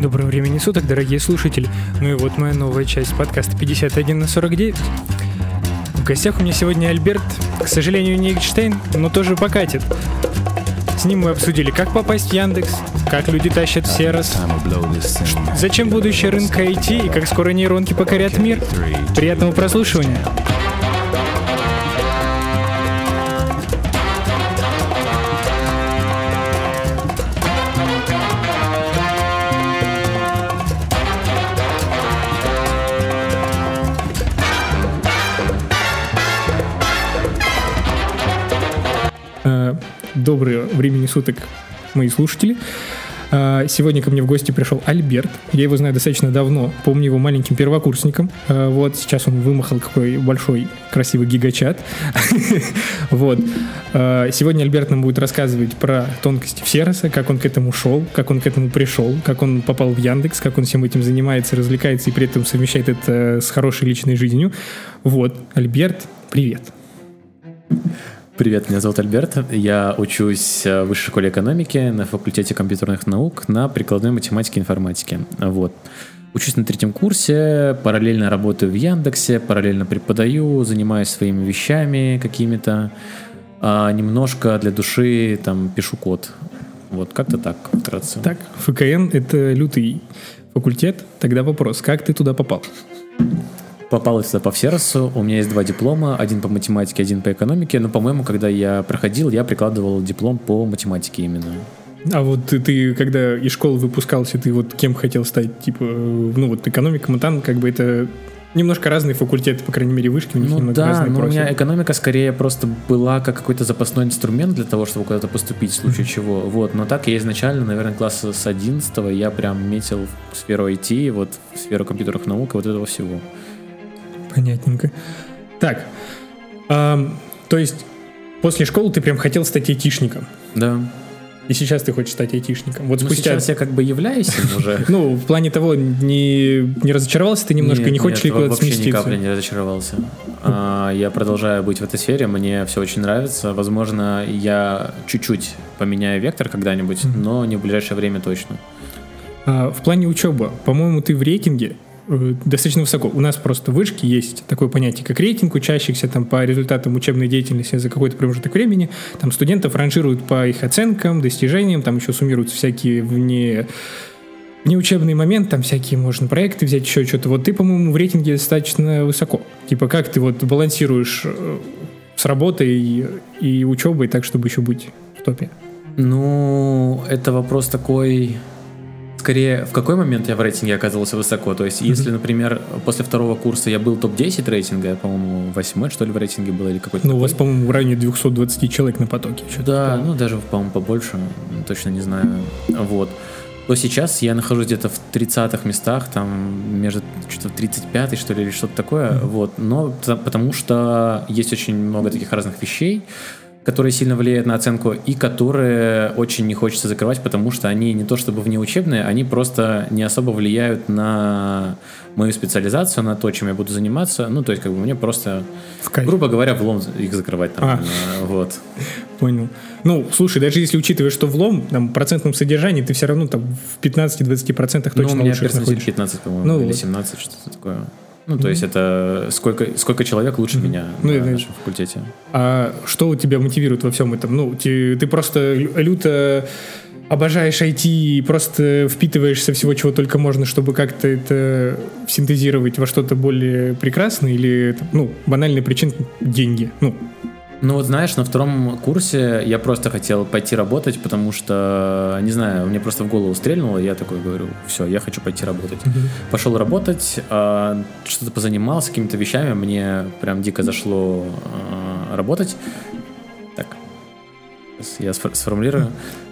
Доброго времени суток, дорогие слушатели. Ну и вот моя новая часть подкаста 51 на 49. В гостях у меня сегодня Альберт, к сожалению, не Эйнштейн, но тоже покатит. С ним мы обсудили, как попасть в Яндекс, как люди тащат в серос, зачем будущее рынка IT и как скоро нейронки покорят мир. Приятного прослушивания. Доброго времени суток, мои слушатели. Э, Сегодня ко мне в гости пришел Альберт. Я его знаю достаточно давно. Помню его маленьким первокурсником. Э, Вот сейчас он вымахал какой большой красивый гигачат. Вот. Э, Сегодня Альберт нам будет рассказывать про тонкости Всероса, как он к этому шел, как он к этому пришел, как он попал в Яндекс, как он всем этим занимается, развлекается и при этом совмещает это с хорошей личной жизнью. Вот. Альберт, привет. Привет, меня зовут Альберт. Я учусь в высшей школе экономики на факультете компьютерных наук на прикладной математике и информатике. Вот. Учусь на третьем курсе, параллельно работаю в Яндексе, параллельно преподаю, занимаюсь своими вещами какими-то, а немножко для души там пишу код. Вот, как-то так, вкратце. Так, ФКН — это лютый факультет. Тогда вопрос, как ты туда попал? Попал я сюда по Всеросу, у меня есть два диплома, один по математике, один по экономике, но, по-моему, когда я проходил, я прикладывал диплом по математике именно. А вот ты, ты, когда из школы выпускался, ты вот кем хотел стать? Типа, э, ну вот экономика, матан, как бы это немножко разные факультеты, по крайней мере, вышки у них Ну немного да, разные но у меня экономика скорее просто была как какой-то запасной инструмент для того, чтобы куда-то поступить в случае чего. Вот, но так я изначально, наверное, класса с 11 я прям метил в сферу IT, вот в сферу компьютерных наук и вот этого всего. Понятненько. Так, ам, то есть после школы ты прям хотел стать айтишником? Да. И сейчас ты хочешь стать айтишником? Вот Ну, спустя... сейчас я как бы являюсь им уже. Ну, в плане того, не, не разочаровался ты немножко, Нет, не хочешь нет, ли куда-то вообще ни сместиться? капли не разочаровался. А, Я продолжаю быть в этой сфере, мне все очень нравится. Возможно, я чуть-чуть поменяю вектор когда-нибудь, но не в ближайшее время точно. А, в плане учебы, по-моему, ты в рейтинге достаточно высоко. У нас просто в вышке есть такое понятие, как рейтинг учащихся там, по результатам учебной деятельности за какой-то промежуток времени. Там студентов ранжируют по их оценкам, достижениям, там еще суммируются всякие вне внеучебный момент, там всякие можно проекты взять, еще что-то. Вот ты, по-моему, в рейтинге достаточно высоко. Типа, как ты вот балансируешь э, с работой и, и учебой так, чтобы еще быть в топе? Ну, это вопрос такой... Скорее, в какой момент я в рейтинге оказывался высоко? То есть, если, например, после второго курса я был топ-10 рейтинга, я, по-моему, восьмой, что ли, в рейтинге был, или какой-то Ну, у вас, такой. по-моему, в районе 220 человек на потоке. Да, ну, даже, по-моему, побольше, точно не знаю. Вот. То сейчас я нахожусь где-то в 30-х местах, там, между что-то в 35-й, что ли, или что-то такое, вот. Но потому что есть очень много таких разных вещей, которые сильно влияют на оценку и которые очень не хочется закрывать, потому что они не то чтобы внеучебные, они просто не особо влияют на мою специализацию, на то, чем я буду заниматься. Ну, то есть, как бы мне просто, грубо говоря, влом их закрывать там. А. э, Вот. Понял. Ну, слушай, даже если учитывая, что влом, там, в процентном содержании, ты все равно там в 15-20% Ну, точно у меня лучше находишь. 15, по-моему, Ну или вот. 17, что-то такое. Ну, то есть это сколько, сколько человек лучше меня Ну, на нашем факультете. А что у тебя мотивирует во всем этом? Ну, ты, ты просто лю- люто обожаешь IT и просто впитываешься всего, чего только можно, чтобы как-то это синтезировать во что-то более прекрасное или, ну, банальная причина — деньги. Ну, Ну вот знаешь, на втором курсе я просто хотел пойти работать, потому что, не знаю, мне просто в голову стрельнуло, я такой говорю, все, я хочу пойти работать. Пошел работать, а, что-то позанимался какими-то вещами, мне прям дико зашло а, работать. Так, я сфор- сформулирую.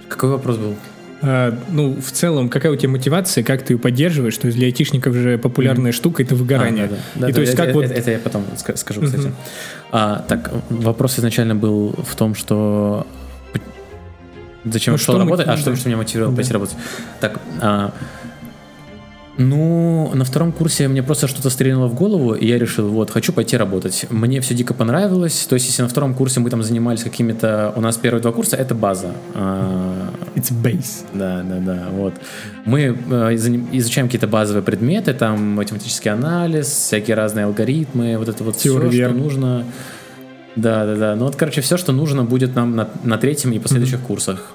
Какой вопрос был? А, ну, в целом, какая у тебя мотивация, как ты ее поддерживаешь? То есть для айтишников же популярная штука — это выгорание. А, да, да. И Да, то есть это, как вот... это, это я потом ска- скажу, кстати. А, так, вопрос изначально был в том, что зачем Ну, я пошел что работать, а мотив- что, что меня мотивировало Да. пойти работать. Так, а, Ну, на втором курсе мне просто что-то стрельнуло в голову, и я решил, вот, хочу пойти работать. Мне все дико понравилось. То есть, если на втором курсе мы там занимались какими-то... У нас первые два курса — это база. А, It's base. Да, да, да, вот. Мы э, изучаем какие-то базовые предметы, там математический анализ, всякие разные алгоритмы, вот это вот все, что нужно. Да, да, да. Ну вот, короче, все, что нужно будет нам на, на третьем и последующих mm-hmm. курсах.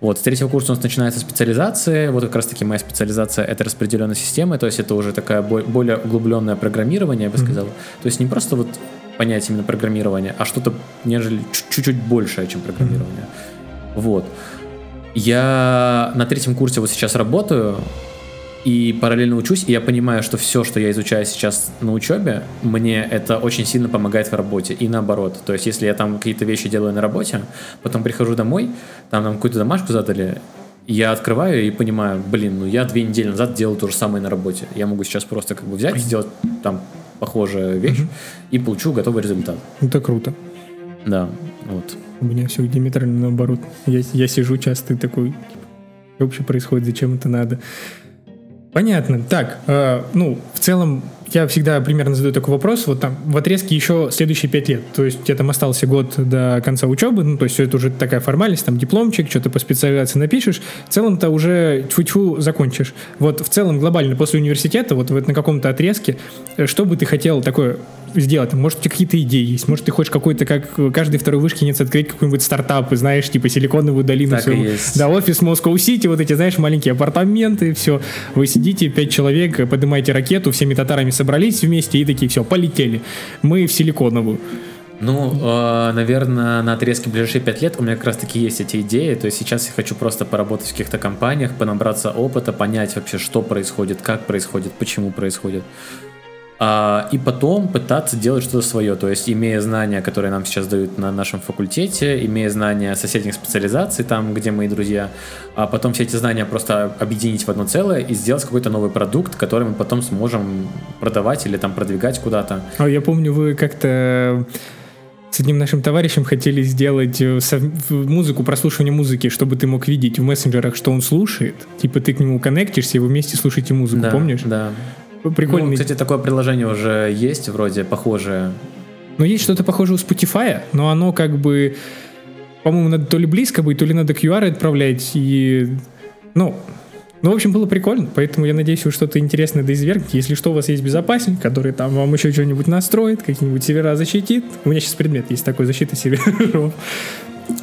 Вот, с третьего курса у нас начинается специализация. Вот как раз-таки моя специализация — это распределенная система, то есть это уже такая более углубленное программирование, я бы сказал. Mm-hmm. То есть не просто вот понять именно программирование, а что-то нежели чуть-чуть большее, чем программирование. Mm-hmm. Вот. Я на третьем курсе вот сейчас работаю, и параллельно учусь, и я понимаю, что все, что я изучаю сейчас на учебе, мне это очень сильно помогает в работе, и наоборот. То есть, если я там какие-то вещи делаю на работе, потом прихожу домой, там нам какую-то домашку задали, я открываю и понимаю, блин, ну я две недели назад делал то же самое на работе. Я могу сейчас просто как бы взять сделать там похожую вещь угу. и получу готовый результат. Это круто. Да, вот. У меня все диаметрально наоборот. Я, я сижу часто и такой, что вообще происходит, зачем это надо? Понятно. Так, э, ну, в целом, я всегда примерно задаю такой вопрос. Вот там в отрезке еще следующие пять лет. То есть тебе там остался год до конца учебы, ну, то есть все это уже такая формальность, там дипломчик, что-то по специализации напишешь. В целом-то уже тьфу-тьфу закончишь. Вот в целом глобально после университета, вот, вот на каком-то отрезке, э, что бы ты хотел такое сделать? Может, у тебя какие-то идеи есть? Может, ты хочешь какой-то, как каждый второй вышкинец, открыть какой-нибудь стартап, и знаешь, типа силиконовую долину. Так есть. Да, офис Москва Сити, вот эти, знаешь, маленькие апартаменты, все. Вы сидите, пять человек, поднимаете ракету, всеми татарами собрались вместе и такие, все, полетели. Мы в силиконовую. Ну, э, наверное, на отрезке ближайшие пять лет у меня как раз-таки есть эти идеи. То есть сейчас я хочу просто поработать в каких-то компаниях, понабраться опыта, понять вообще, что происходит, как происходит, почему происходит а, и потом пытаться делать что-то свое, то есть имея знания, которые нам сейчас дают на нашем факультете, имея знания соседних специализаций, там, где мои друзья, а потом все эти знания просто объединить в одно целое и сделать какой-то новый продукт, который мы потом сможем продавать или там продвигать куда-то. А я помню, вы как-то с одним нашим товарищем хотели сделать э, музыку, прослушивание музыки, чтобы ты мог видеть в мессенджерах, что он слушает. Типа ты к нему коннектишься, и вы вместе слушаете музыку, да, помнишь? Да. Прикольно. Ну, кстати, такое приложение уже есть, вроде похожее. Ну, есть что-то похожее у Spotify, но оно как бы, по-моему, надо то ли близко быть, то ли надо QR отправлять, и, ну, ну, в общем, было прикольно, поэтому я надеюсь, вы что-то интересное доизвергнете. Если что, у вас есть безопасник, который там вам еще что-нибудь настроит, какие-нибудь сервера защитит. У меня сейчас предмет есть такой защиты серверов.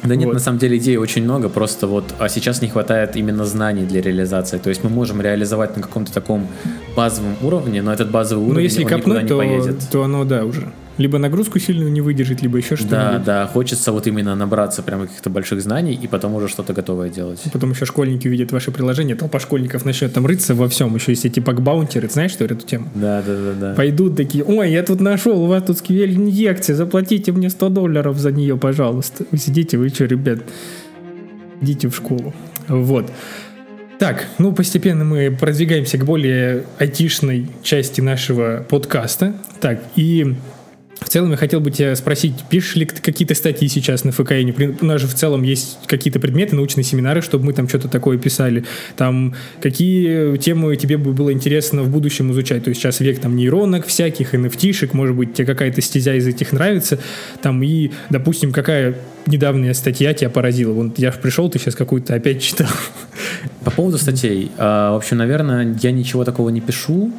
Да нет, вот. на самом деле идей очень много, просто вот а сейчас не хватает именно знаний для реализации. То есть мы можем реализовать на каком-то таком базовом уровне, но этот базовый уровень но если он копнуть, никуда то, не поедет. то оно, да, уже либо нагрузку сильную не выдержит, либо еще что-то. Да, да, хочется вот именно набраться прямо каких-то больших знаний и потом уже что-то готовое делать. Потом еще школьники увидят ваше приложение, толпа школьников начнет там рыться во всем, еще есть эти пакбаунтеры, знаешь, что эту тему? Да, да, да, да. Пойдут такие, ой, я тут нашел, у вас тут сквель инъекция, заплатите мне 100 долларов за нее, пожалуйста. Вы сидите, вы что, ребят, идите в школу. Вот. Так, ну постепенно мы продвигаемся к более айтишной части нашего подкаста. Так, и в целом я хотел бы тебя спросить, пишешь ли ты какие-то статьи сейчас на ФКН? У нас же в целом есть какие-то предметы, научные семинары, чтобы мы там что-то такое писали. Там какие темы тебе бы было интересно в будущем изучать? То есть сейчас век там нейронок всяких, nft может быть, тебе какая-то стезя из этих нравится. Там и, допустим, какая недавняя статья тебя поразила? Вот я пришел, ты сейчас какую-то опять читал. По поводу статей. А, в общем, наверное, я ничего такого не пишу.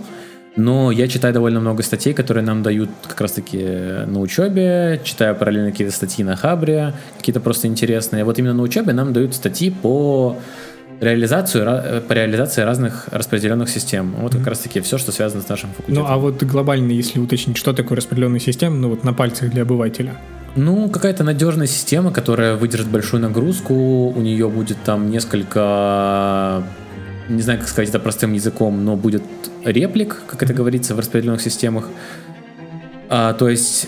Но я читаю довольно много статей, которые нам дают как раз-таки на учебе, читаю параллельно какие-то статьи на Хабре, какие-то просто интересные. Вот именно на учебе нам дают статьи по реализацию, по реализации разных распределенных систем. Вот как раз-таки все, что связано с нашим факультетом. Ну, а вот глобально, если уточнить, что такое распределенная система, ну вот на пальцах для обывателя? Ну, какая-то надежная система, которая выдержит большую нагрузку, у нее будет там несколько не знаю, как сказать это простым языком, но будет реплик, как это говорится в распределенных системах. А, то есть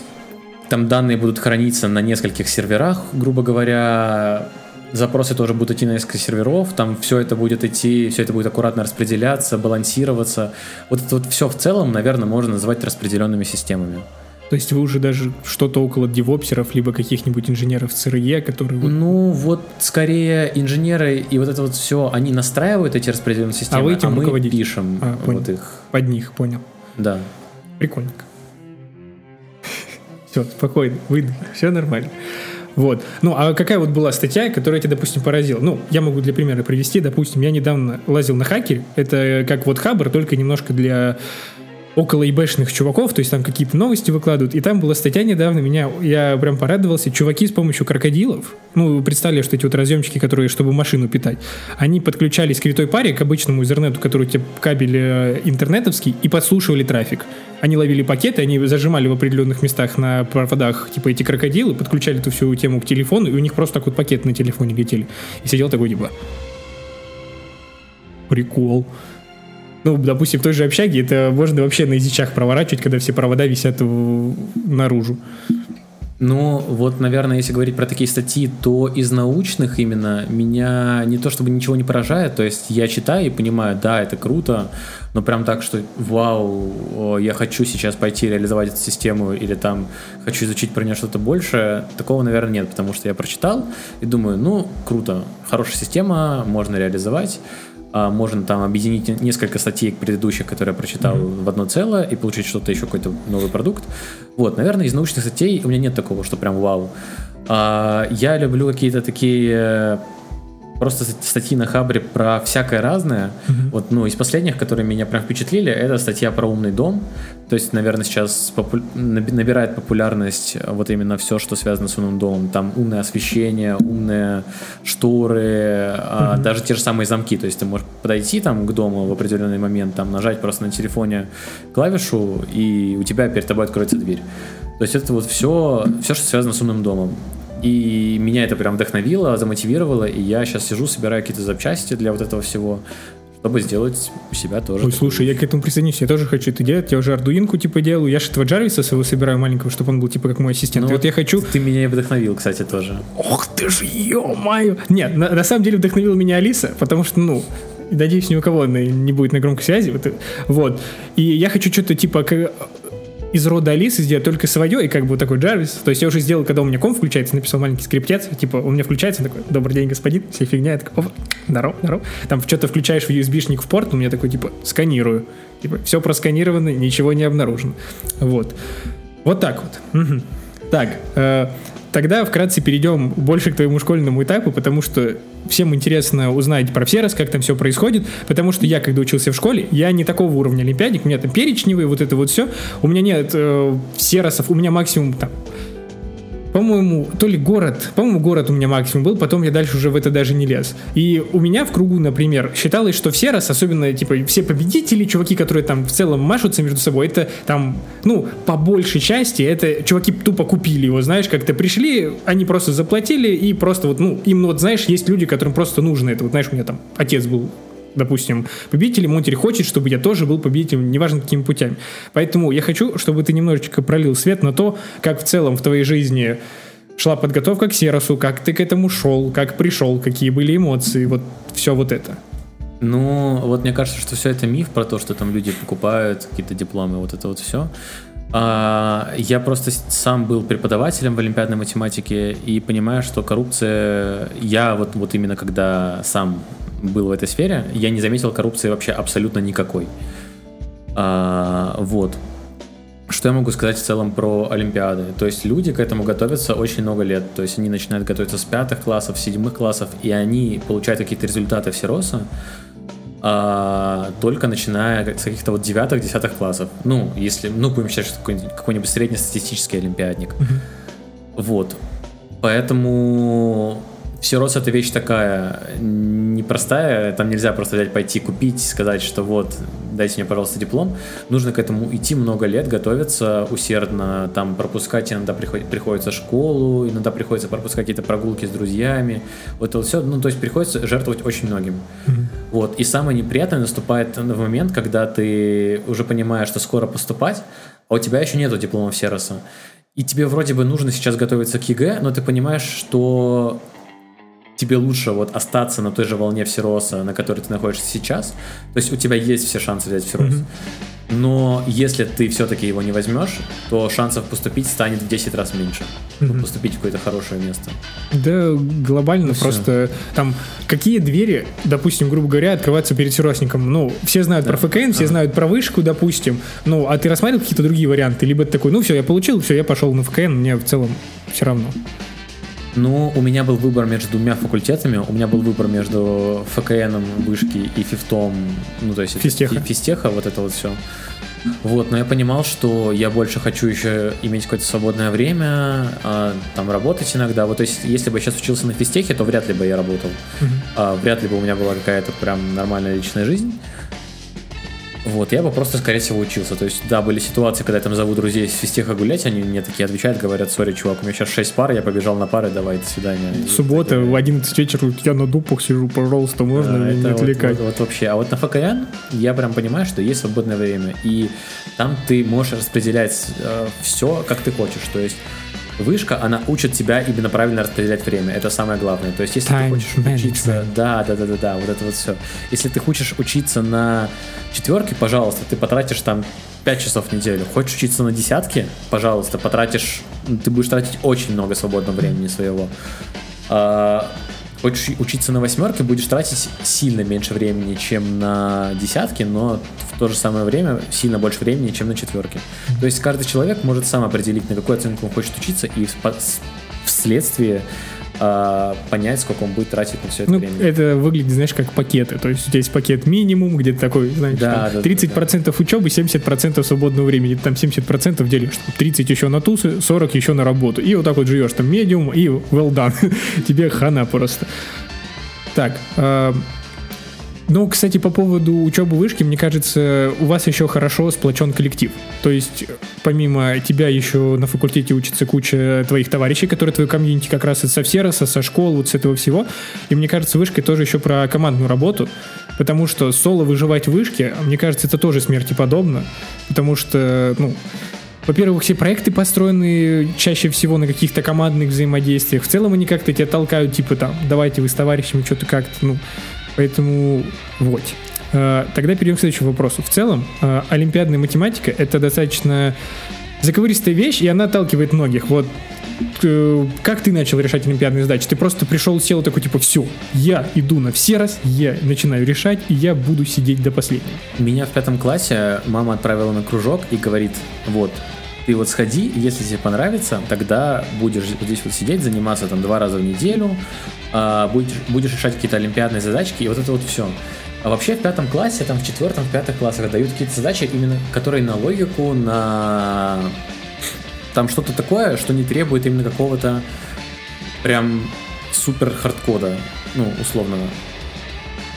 там данные будут храниться на нескольких серверах, грубо говоря. Запросы тоже будут идти на несколько серверов, там все это будет идти, все это будет аккуратно распределяться, балансироваться. Вот это вот все в целом, наверное, можно назвать распределенными системами. То есть вы уже даже что-то около девопсеров, либо каких-нибудь инженеров ЦРЕ, которые... Ну, вот скорее инженеры и вот это вот все, они настраивают эти распределенные системы, а, вы этим а мы руководите? пишем А, понял. вот их. Под них, понял. Да. Прикольненько. Все, спокойно, выдохни, все нормально. Вот. Ну, а какая вот была статья, которая тебя, допустим, поразила? Ну, я могу для примера привести. Допустим, я недавно лазил на хакере. Это как вот Хабр, только немножко для около ебэшных чуваков, то есть там какие-то новости выкладывают, и там была статья недавно, меня, я прям порадовался, чуваки с помощью крокодилов, ну, представили, что эти вот разъемчики, которые, чтобы машину питать, они подключались к витой паре, к обычному интернету, который у тебя кабель э, интернетовский, и подслушивали трафик. Они ловили пакеты, они зажимали в определенных местах на проводах, типа эти крокодилы, подключали эту всю тему к телефону, и у них просто так вот пакеты на телефоне летели. И сидел такой, типа, прикол. Ну, допустим, в той же общаге это можно вообще на язычах проворачивать, когда все провода висят в- наружу. Ну, вот, наверное, если говорить про такие статьи, то из научных именно меня не то чтобы ничего не поражает, то есть я читаю и понимаю, да, это круто, но прям так, что вау, я хочу сейчас пойти реализовать эту систему или там хочу изучить про нее что-то больше, такого, наверное, нет, потому что я прочитал и думаю, ну, круто, хорошая система, можно реализовать, можно там объединить несколько статей предыдущих, которые я прочитал в одно целое и получить что-то еще, какой-то новый продукт. Вот, наверное, из научных статей у меня нет такого, что прям вау. А, я люблю какие-то такие э, просто ст- статьи на Хабре про всякое разное. Вот, ну, из последних, которые меня прям впечатлили, это статья про умный дом. То есть, наверное, сейчас попу- наби- набирает популярность э, вот именно все, что связано с умным домом. Там умное освещение, умные шторы, а, даже те же самые замки. То есть ты можешь подойти там к дому в определенный момент, там нажать просто на телефоне клавишу, и у тебя перед тобой откроется дверь. То есть это вот все, все, что связано с умным домом. И меня это прям вдохновило, замотивировало, и я сейчас сижу, собираю какие-то запчасти для вот этого всего, чтобы сделать у себя тоже. Ой, слушай, я к этому присоединюсь, я тоже хочу это делать, я уже ардуинку типа делаю, я же этого Джарвиса своего собираю маленького, чтобы он был типа как мой ассистент. Ну и вот я хочу... Ты меня и вдохновил, кстати, тоже. Ох ты ж, ё-моё! Нет, на, на самом деле вдохновила меня Алиса, потому что, ну, надеюсь, ни у кого она не будет на громкой связи. Вот. И я хочу что-то типа из рода Алисы сделать только свое, и как бы вот такой Джарвис. То есть я уже сделал, когда у меня комп включается, написал маленький скриптец, типа у меня включается, такой, добрый день, господин, вся фигня, я такой, опа, здорово. Там что-то включаешь в USB-шник в порт, у меня такой, типа, сканирую. Типа, все просканировано, ничего не обнаружено. Вот. Вот так вот. Мгм. Так, э, тогда вкратце перейдем больше к твоему школьному этапу, потому что всем интересно узнать про все раз, как там все происходит, потому что я, когда учился в школе, я не такого уровня олимпиадник, у меня там перечневые, вот это вот все, у меня нет э, серосов, у меня максимум там по-моему, то ли город, по-моему, город у меня максимум был, потом я дальше уже в это даже не лез. И у меня в кругу, например, считалось, что все раз, особенно, типа, все победители, чуваки, которые там в целом машутся между собой, это там, ну, по большей части, это чуваки тупо купили его, знаешь, как-то пришли, они просто заплатили, и просто вот, ну, им, вот, знаешь, есть люди, которым просто нужно это. Вот, знаешь, у меня там отец был допустим, победителем, он теперь хочет, чтобы я тоже был победителем, неважно какими путями. Поэтому я хочу, чтобы ты немножечко пролил свет на то, как в целом в твоей жизни шла подготовка к Серосу, как ты к этому шел, как пришел, какие были эмоции, вот все вот это. Ну, вот мне кажется, что все это миф про то, что там люди покупают какие-то дипломы, вот это вот все. А, я просто сам был преподавателем в олимпиадной математике и понимаю, что коррупция... Я вот, вот именно когда сам был в этой сфере, я не заметил коррупции вообще абсолютно никакой. А, вот. Что я могу сказать в целом про Олимпиады? То есть люди к этому готовятся очень много лет. То есть они начинают готовиться с пятых классов, седьмых классов, и они получают какие-то результаты в Сероса а, только начиная с каких-то вот девятых, десятых классов. Ну, если, ну, будем считать, что какой-нибудь, какой-нибудь среднестатистический олимпиадник. Вот. Поэтому Сирос это вещь такая непростая, там нельзя просто взять, пойти купить, сказать, что вот, дайте мне, пожалуйста, диплом. Нужно к этому идти много лет, готовиться усердно, там пропускать иногда приход- приходится школу, иногда приходится пропускать какие-то прогулки с друзьями. Вот это вот все, ну, то есть приходится жертвовать очень многим. Вот. И самое неприятное наступает в момент, когда ты уже понимаешь, что скоро поступать, а у тебя еще нету диплома Всероса. И тебе вроде бы нужно сейчас готовиться к ЕГЭ, но ты понимаешь, что тебе лучше вот остаться на той же волне Всероса, на которой ты находишься сейчас. То есть у тебя есть все шансы взять Всерос. Но если ты все-таки его не возьмешь, то шансов поступить станет в 10 раз меньше. Mm-hmm. Поступить в какое-то хорошее место. Да, глобально Все. просто там какие двери, допустим, грубо говоря, открываются перед всеросником. Ну, все знают да. про ФКН, все а. знают про вышку, допустим. Ну, а ты рассматривал какие-то другие варианты? Либо ты такой, ну все, я получил, все, я пошел на ФКН, мне в целом все равно. Ну, у меня был выбор между двумя факультетами. У меня был выбор между ФКНом, вышки и фифтом. Ну, то есть физтеха. физтеха, вот это вот все. Вот, но я понимал, что я больше хочу еще иметь какое-то свободное время, а, там работать иногда. Вот, то есть, если бы я сейчас учился на физтехе, то вряд ли бы я работал. Uh-huh. А, вряд ли бы у меня была какая-то прям нормальная личная жизнь. Вот, я бы просто, скорее всего, учился. То есть, да, были ситуации, когда я там зову друзей с физтеха гулять, они мне такие отвечают, говорят, сори, чувак, у меня сейчас 6 пар, я побежал на пары, давай, до свидания. Суббота, в 11 вечера я на дупах сижу, пожалуйста, можно да, не отвлекать. Вот, вот, вот вообще. А вот на ФКН я прям понимаю, что есть свободное время, и там ты можешь распределять э, все, как ты хочешь. То есть вышка, она учит тебя именно правильно распределять время. Это самое главное. То есть, если Time ты хочешь management. учиться... Да, да, да, да, да, вот это вот все. Если ты хочешь учиться на четверке, пожалуйста, ты потратишь там 5 часов в неделю. Хочешь учиться на десятке, пожалуйста, потратишь... Ты будешь тратить очень много свободного времени своего. Хочешь учиться на восьмерке, будешь тратить сильно меньше времени, чем на десятке, но в то же самое время сильно больше времени, чем на четверке. То есть каждый человек может сам определить, на какую оценку он хочет учиться, и вследствие а, понять, сколько он будет тратить на все это ну, время. Это выглядит, знаешь, как пакеты. То есть у тебя есть пакет минимум, где-то такой, знаешь, да, там, да, 30% да, да. учебы, 70% свободного времени. Ты там 70% делишь, 30 еще на тусы, 40 еще на работу. И вот так вот живешь там медиум и well done. Тебе хана просто. Так, э, ну, кстати, по поводу учебы вышки, мне кажется, у вас еще хорошо сплочен коллектив. То есть, помимо тебя еще на факультете учится куча твоих товарищей, которые твою комьюнити как раз со Всероса, со школ, вот с этого всего. И мне кажется, вышка тоже еще про командную работу, потому что соло выживать в вышке, мне кажется, это тоже смерти подобно, потому что, ну, во-первых, все проекты построены чаще всего на каких-то командных взаимодействиях. В целом они как-то тебя толкают, типа там, давайте вы с товарищами что-то как-то, ну, Поэтому вот. Э, тогда перейдем к следующему вопросу. В целом, э, олимпиадная математика — это достаточно заковыристая вещь, и она отталкивает многих. Вот э, как ты начал решать олимпиадные задачи? Ты просто пришел, сел такой, типа, все, я иду на все раз, я начинаю решать, и я буду сидеть до последнего. Меня в пятом классе мама отправила на кружок и говорит, вот, ты вот сходи, если тебе понравится, тогда будешь здесь вот сидеть, заниматься там два раза в неделю, а, будешь, будешь решать какие-то олимпиадные задачки, и вот это вот все. А вообще в пятом классе, там в четвертом, в пятых классах дают какие-то задачи, именно которые на логику, на там что-то такое, что не требует именно какого-то прям супер хардкода, ну, условного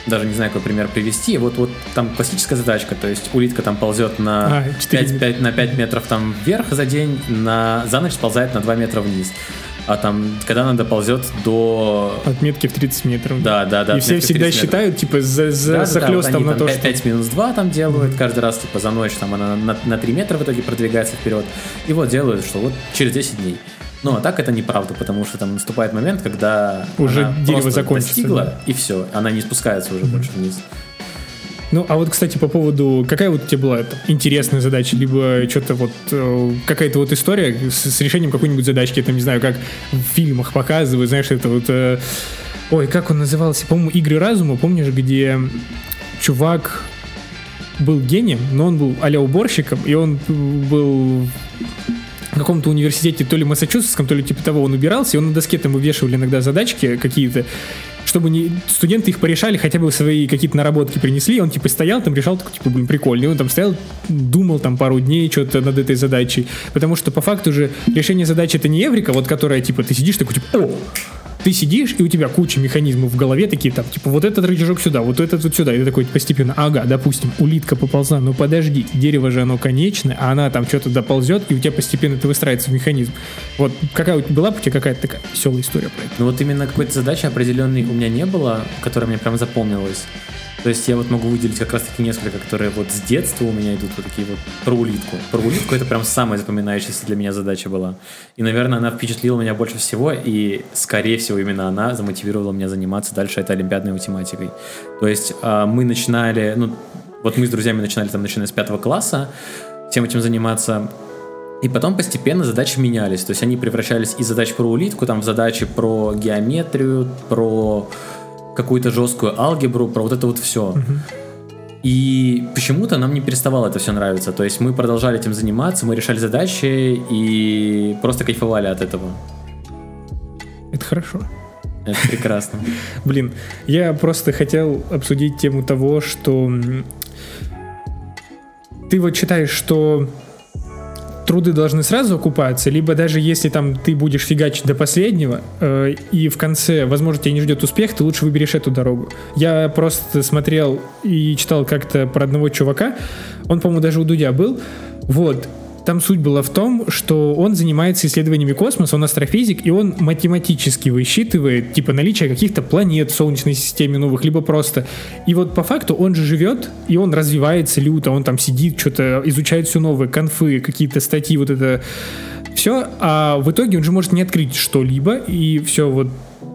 даже не знаю, какой пример привести. Вот, вот там классическая задачка, то есть улитка там ползет на, а, 5, 5, на 5 метров там вверх за день, на, за ночь сползает на 2 метра вниз. А там, когда она доползет до... Отметки в 30 метров. Да, да, да. И все всегда считают, типа, за, за да, захлестом да, вот на то, 5, что... 5 минус 2 там делают, mm-hmm. каждый раз, типа, за ночь там она на, на 3 метра в итоге продвигается вперед. И вот делают, что вот через 10 дней. Ну, а так это неправда, потому что там наступает момент, когда уже дерево закончится, достигла, да. и все, она не спускается уже mm-hmm. больше вниз. Ну, а вот, кстати, по поводу, какая вот у тебя была интересная задача, либо что-то вот, э, какая-то вот история с, с решением какой-нибудь задачки, там, не знаю, как в фильмах показывают, знаешь, это вот, э, ой, как он назывался, по-моему, «Игры разума», помнишь, где чувак был гением, но он был а уборщиком, и он был каком-то университете, то ли Массачусетском, то ли типа того, он убирался, и он на доске там вывешивали иногда задачки какие-то, чтобы не, студенты их порешали, хотя бы свои какие-то наработки принесли, и он типа стоял там, решал, такой, типа, блин, прикольно, он там стоял, думал там пару дней что-то над этой задачей, потому что по факту же решение задачи это не эврика, вот которая, типа, ты сидишь такой, типа, о, ты сидишь, и у тебя куча механизмов в голове такие, там, типа, вот этот рычажок сюда, вот этот вот сюда, и ты такой постепенно, ага, допустим, улитка поползла, ну подожди, дерево же оно конечное, а она там что-то доползет, и у тебя постепенно это выстраивается в механизм. Вот какая у тебя была у тебя какая-то такая веселая история про это? Ну вот именно какой-то задачи определенной у меня не было, которая мне прям запомнилась. То есть я вот могу выделить как раз таки несколько, которые вот с детства у меня идут вот такие вот про улитку. Про улитку это прям самая запоминающаяся для меня задача была. И, наверное, она впечатлила меня больше всего, и, скорее всего, именно она замотивировала меня заниматься дальше этой олимпиадной математикой. То есть а, мы начинали, ну, Вот мы с друзьями начинали там, начиная с пятого класса, всем этим заниматься. И потом постепенно задачи менялись. То есть они превращались из задач про улитку, там, в задачи про геометрию, про какую-то жесткую алгебру, про вот это вот все. И почему-то нам не переставало это все нравиться. То есть мы продолжали этим заниматься, мы решали задачи и просто кайфовали от этого. Это хорошо. Это прекрасно. Блин, я просто хотел обсудить тему того, что ты вот считаешь, что труды должны сразу окупаться, либо даже если там ты будешь фигачить до последнего, э, и в конце, возможно, тебя не ждет успех, ты лучше выберешь эту дорогу. Я просто смотрел и читал как-то про одного чувака, он, по-моему, даже у Дудя был, вот, там суть была в том, что он занимается исследованиями космоса, он астрофизик, и он математически высчитывает, типа, наличие каких-то планет в Солнечной системе новых, либо просто. И вот по факту он же живет, и он развивается люто, он там сидит, что-то изучает все новое, конфы, какие-то статьи, вот это все, а в итоге он же может не открыть что-либо, и все вот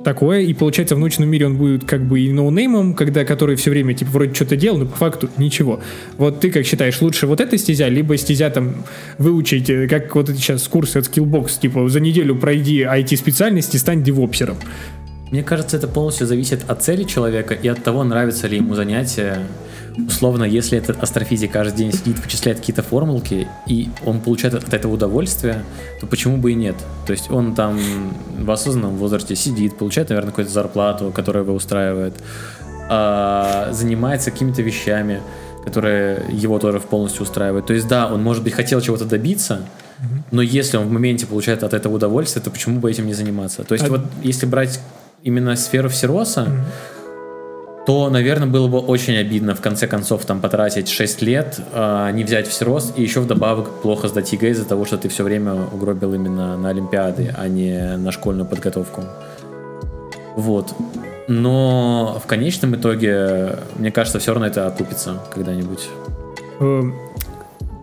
такое, и получается в научном мире он будет как бы и ноунеймом, когда который все время типа вроде что-то делал, но по факту ничего. Вот ты как считаешь, лучше вот эта стезя, либо стезя там выучить, э, как вот эти сейчас курсы от Skillbox, типа за неделю пройди IT-специальности, стань девопсером. Мне кажется, это полностью зависит от цели человека и от того, нравится ли ему занятие условно, если этот астрофизик каждый день сидит, вычисляет какие-то формулки, и он получает от этого удовольствие, то почему бы и нет? То есть он там в осознанном возрасте сидит, получает, наверное, какую-то зарплату, которая его устраивает, а, занимается какими-то вещами, которые его тоже полностью устраивают. То есть да, он, может быть, хотел чего-то добиться, но если он в моменте получает от этого удовольствие, то почему бы этим не заниматься? То есть а... вот если брать именно сферу всероса, mm-hmm то, наверное, было бы очень обидно в конце концов там потратить 6 лет, э, не взять всерос и еще вдобавок плохо сдать ЕГЭ из-за того, что ты все время угробил именно на Олимпиады, а не на школьную подготовку. Вот. Но в конечном итоге, мне кажется, все равно это окупится когда-нибудь.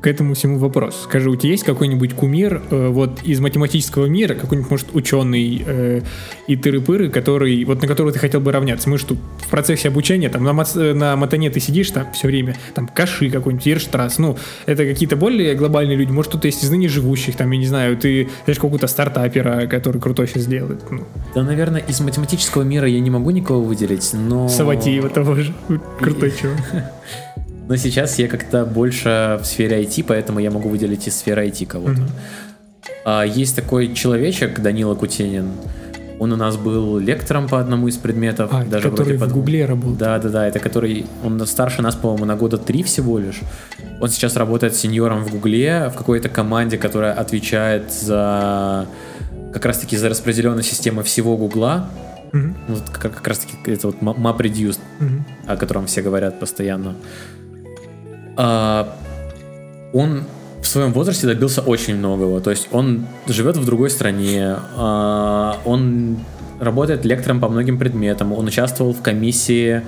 К этому всему вопрос. Скажи, у тебя есть какой-нибудь кумир э, вот из математического мира, какой-нибудь, может, ученый э, и тыры-пыры, который, вот на которого ты хотел бы равняться? Мы тут в процессе обучения, там, на, на матане ты сидишь там все время, там, Каши какой-нибудь, Ерштрасс, ну, это какие-то более глобальные люди, может, кто-то есть из ныне живущих, там, я не знаю, ты знаешь какого-то стартапера, который крутой сейчас делает. Ну. Да, наверное, из математического мира я не могу никого выделить, но... Саватеева того же, крутой чувак. Но сейчас я как-то больше в сфере IT, поэтому я могу выделить из сферы IT кого-то. Mm-hmm. Есть такой человечек, Данила Кутенин. Он у нас был лектором по одному из предметов. А, даже который вроде в Гугле работал. Да, да, да. Это который... Он старше нас, по-моему, на года три всего лишь. Он сейчас работает сеньором в Гугле, в какой-то команде, которая отвечает за... Как раз-таки за распределенную систему всего Гугла. Mm-hmm. Вот как, как раз-таки это вот MapReduced, mm-hmm. о котором все говорят постоянно а, он в своем возрасте добился очень многого. То есть он живет в другой стране, а, он работает лектором по многим предметам, он участвовал в комиссии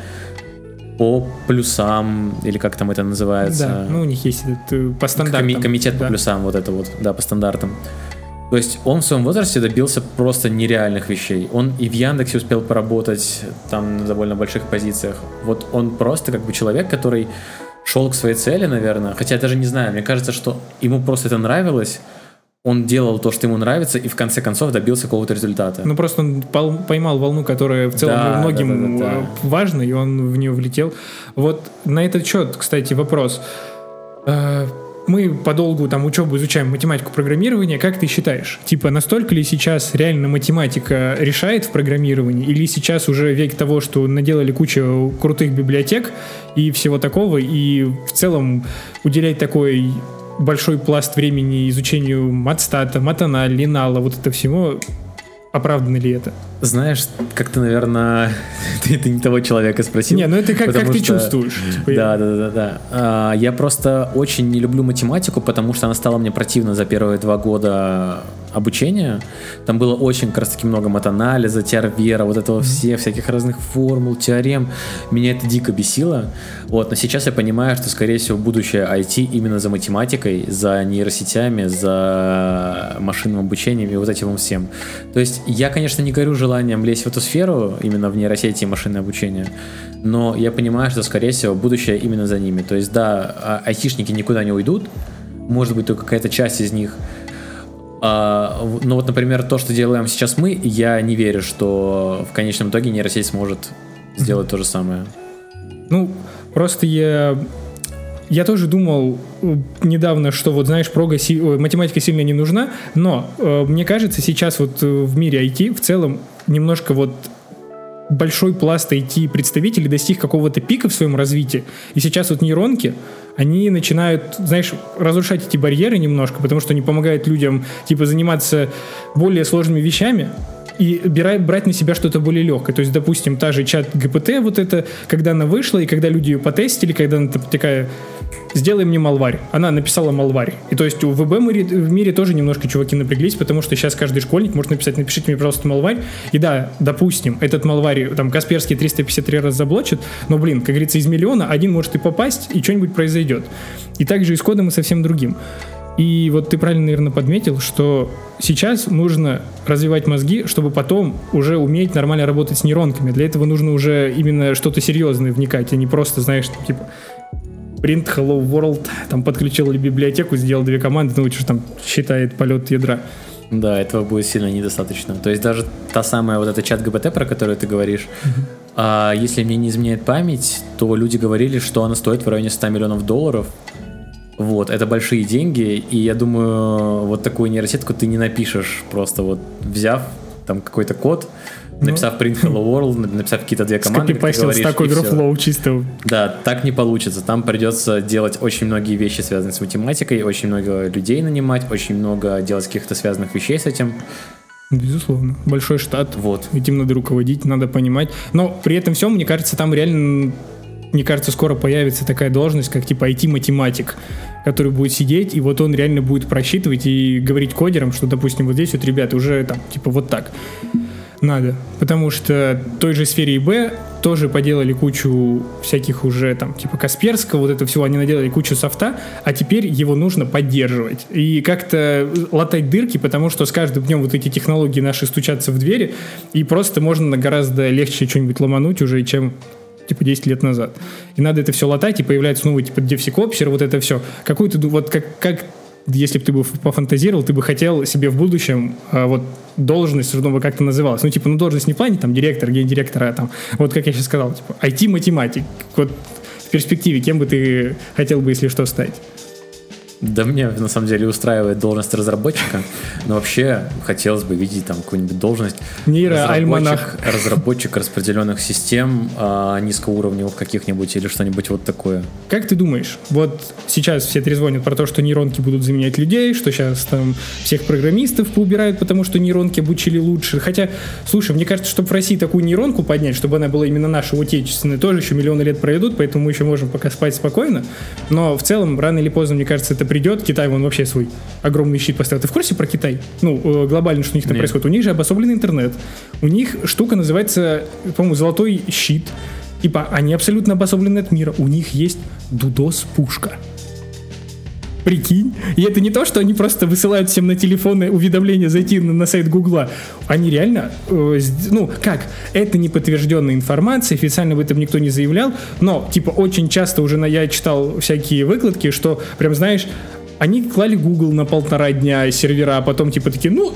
по плюсам, или как там это называется. Да, ну у них есть этот, э, по стандартам. Коми- комитет да. по плюсам, вот это вот, да, по стандартам. То есть он в своем возрасте добился просто нереальных вещей. Он и в Яндексе успел поработать там на довольно больших позициях. Вот он просто как бы человек, который шел к своей цели, наверное. Хотя я даже не знаю, мне кажется, что ему просто это нравилось. Он делал то, что ему нравится, и в конце концов добился какого-то результата. Ну просто он поймал волну, которая в целом да, многим да, да, да, да. важна, и он в нее влетел. Вот на этот счет, кстати, вопрос. Мы подолгу там учебу изучаем математику программирования, как ты считаешь? Типа, настолько ли сейчас реально математика решает в программировании, или сейчас уже век того, что наделали кучу крутых библиотек и всего такого, и в целом уделять такой большой пласт времени изучению матстата, матана, линала, вот это всего, оправдано ли это? Знаешь, как-то, наверное, ты, ты не того человека спросил. Не, ну это как, как ты что... чувствуешь. Типа да, да, да, да. А, я просто очень не люблю математику, потому что она стала мне противна за первые два года обучения. Там было очень как раз таки много матанализа, теорвера, вот этого все, всяких разных формул, теорем. Меня это дико бесило. Вот, но сейчас я понимаю, что, скорее всего, будущее IT именно за математикой, за нейросетями, за машинным обучением и вот этим всем. То есть я, конечно, не горю желанием желанием лезть в эту сферу, именно в нейросети и машинное обучение, но я понимаю, что, скорее всего, будущее именно за ними. То есть, да, а, айтишники никуда не уйдут, может быть, только какая-то часть из них. А, но вот, например, то, что делаем сейчас мы, я не верю, что в конечном итоге нейросеть сможет сделать то же самое. Ну, просто я я тоже думал э, недавно, что вот знаешь, прога, си, математика сильно не нужна, но э, мне кажется, сейчас вот э, в мире IT в целом немножко вот большой пласт IT-представителей достиг какого-то пика в своем развитии, и сейчас вот нейронки, они начинают, знаешь, разрушать эти барьеры немножко, потому что они помогают людям, типа, заниматься более сложными вещами, и брать на себя что-то более легкое. То есть, допустим, та же чат ГПТ, вот это, когда она вышла, и когда люди ее потестили, когда она такая, сделай мне малварь. Она написала малварь. И то есть у ВБ в мире тоже немножко чуваки напряглись, потому что сейчас каждый школьник может написать, напишите мне, пожалуйста, малварь. И да, допустим, этот малварь, там, Касперский 353 раз заблочит, но, блин, как говорится, из миллиона один может и попасть, и что-нибудь произойдет. И также и с кодом и совсем другим. И вот ты правильно, наверное, подметил, что сейчас нужно развивать мозги, чтобы потом уже уметь нормально работать с нейронками. Для этого нужно уже именно что-то серьезное вникать, а не просто, знаешь, типа print hello world, там подключил ли библиотеку, сделал две команды, ну, что там считает полет ядра. Да, этого будет сильно недостаточно. То есть даже та самая вот эта чат ГБТ, про которую ты говоришь, mm-hmm. а, если мне не изменяет память, то люди говорили, что она стоит в районе 100 миллионов долларов, вот, это большие деньги, и я думаю, вот такую нейросетку ты не напишешь, просто вот взяв там какой-то код, ну, написав print hello world, написав какие-то две команды, как ты говоришь, Stack Overflow чисто. Да, так не получится. Там придется делать очень многие вещи, связанные с математикой, очень много людей нанимать, очень много делать каких-то связанных вещей с этим. Безусловно. Большой штат. Вот. Этим надо руководить, надо понимать. Но при этом всем, мне кажется, там реально мне кажется, скоро появится такая должность, как типа IT-математик, который будет сидеть, и вот он реально будет просчитывать и говорить кодерам, что, допустим, вот здесь вот, ребята, уже там, типа, вот так надо. Потому что той же сфере ИБ тоже поделали кучу всяких уже там, типа Касперского, вот это всего, они наделали кучу софта, а теперь его нужно поддерживать. И как-то латать дырки, потому что с каждым днем вот эти технологии наши стучатся в двери, и просто можно гораздо легче что-нибудь ломануть уже, чем типа 10 лет назад. И надо это все латать, и появляется новый типа DevSecOpser, вот это все. Какую ты, вот как, как если бы ты бы пофантазировал, ты бы хотел себе в будущем а, вот должность, чтобы бы как-то называлась. Ну, типа, ну, должность не в плане там директор, гендиректора, а там, вот как я сейчас сказал, типа, IT-математик. Вот в перспективе кем бы ты хотел бы, если что, стать? Да мне на самом деле устраивает должность разработчика, но вообще хотелось бы видеть там какую-нибудь должность Нейроальманах. разработчик, разработчик распределенных систем а, низкоуровневых каких-нибудь или что-нибудь вот такое. Как ты думаешь, вот сейчас все трезвонят про то, что нейронки будут заменять людей, что сейчас там всех программистов поубирают, потому что нейронки обучили лучше. Хотя, слушай, мне кажется, чтобы в России такую нейронку поднять, чтобы она была именно наша, отечественная, тоже еще миллионы лет пройдут, поэтому мы еще можем пока спать спокойно. Но в целом, рано или поздно, мне кажется, это придет, Китай, он вообще свой огромный щит поставил. Ты в курсе про Китай? Ну, э, глобально, что у них там Нет. происходит? У них же обособленный интернет. У них штука называется, по-моему, золотой щит. Типа, они абсолютно обособлены от мира. У них есть дудос-пушка. Прикинь. И это не то, что они просто высылают всем на телефоны уведомления зайти на, на сайт Гугла. Они реально, э, ну, как, это не подтвержденная информация, официально об этом никто не заявлял, но, типа, очень часто уже на, я читал всякие выкладки, что, прям, знаешь, они клали Google на полтора дня сервера, а потом, типа, такие, ну,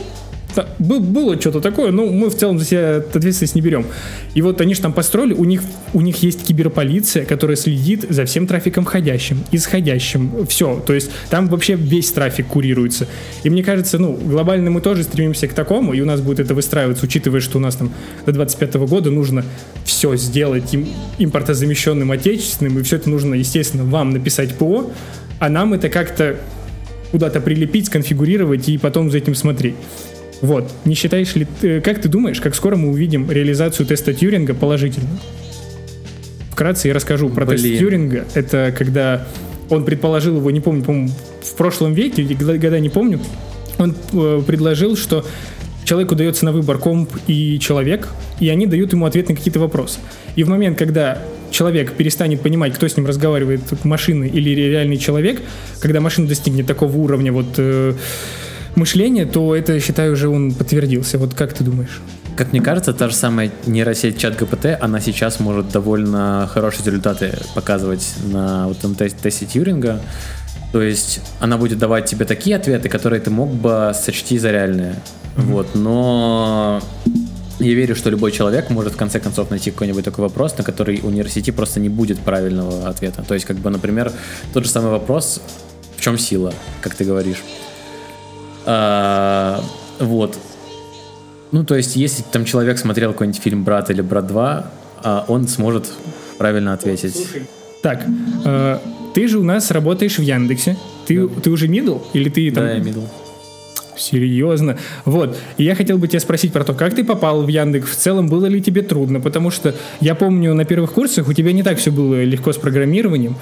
было что-то такое, но мы в целом за себя ответственность не берем. И вот они же там построили, у них, у них есть киберполиция, которая следит за всем трафиком входящим, исходящим, все. То есть там вообще весь трафик курируется. И мне кажется, ну, глобально мы тоже стремимся к такому, и у нас будет это выстраиваться, учитывая, что у нас там до 25 года нужно все сделать им, импортозамещенным отечественным, и все это нужно, естественно, вам написать ПО, а нам это как-то куда-то прилепить, сконфигурировать и потом за этим смотреть. Вот. Не считаешь ли... Как ты думаешь, как скоро мы увидим реализацию теста Тьюринга положительно? Вкратце я расскажу про Блин. тест Тьюринга. Это когда он предположил его, не помню, по в прошлом веке, года не помню, он э, предложил, что человеку дается на выбор комп и человек, и они дают ему ответ на какие-то вопросы. И в момент, когда человек перестанет понимать, кто с ним разговаривает, машина или реальный человек, когда машина достигнет такого уровня вот э, мышления, то это, считаю, уже он подтвердился. Вот как ты думаешь? как мне кажется, та же самая нейросеть чат ГПТ, она сейчас может довольно хорошие результаты показывать на вот этом тесте, тесте Тьюринга. То есть она будет давать тебе такие ответы, которые ты мог бы сочти за реальные. Mm-hmm. Вот, но я верю, что любой человек может в конце концов найти какой-нибудь такой вопрос, на который у нейросети просто не будет правильного ответа. То есть, как бы, например, тот же самый вопрос, в чем сила, как ты говоришь. А, вот. Ну, то есть, если там человек смотрел какой-нибудь фильм «Брат» или «Брат 2», а, он сможет правильно ответить. Слушай, так, э, ты же у нас работаешь в Яндексе. Ты, да. ты уже middle? Или ты там... Да, я middle. Серьезно. Вот. И я хотел бы тебя спросить про то, как ты попал в Яндекс. В целом, было ли тебе трудно? Потому что я помню, на первых курсах у тебя не так все было легко с программированием.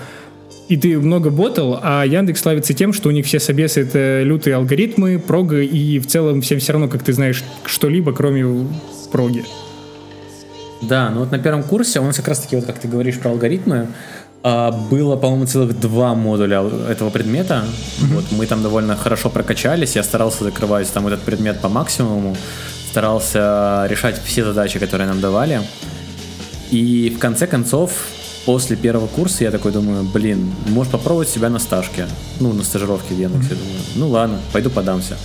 И ты много ботал, а Яндекс славится тем, что у них все собесы это лютые алгоритмы, прога, и в целом всем все равно, как ты знаешь, что-либо, кроме проги. Да, ну вот на первом курсе у нас как раз таки, вот как ты говоришь про алгоритмы, а, было, по-моему, целых два модуля этого предмета. Mm-hmm. Вот, мы там довольно хорошо прокачались. Я старался закрывать там этот предмет по максимуму. Старался решать все задачи, которые нам давали. И в конце концов, после первого курса я такой думаю, блин, можешь попробовать себя на стажке. Ну, на стажировке в Яндексе. Mm-hmm. Думаю, ну ладно, пойду подамся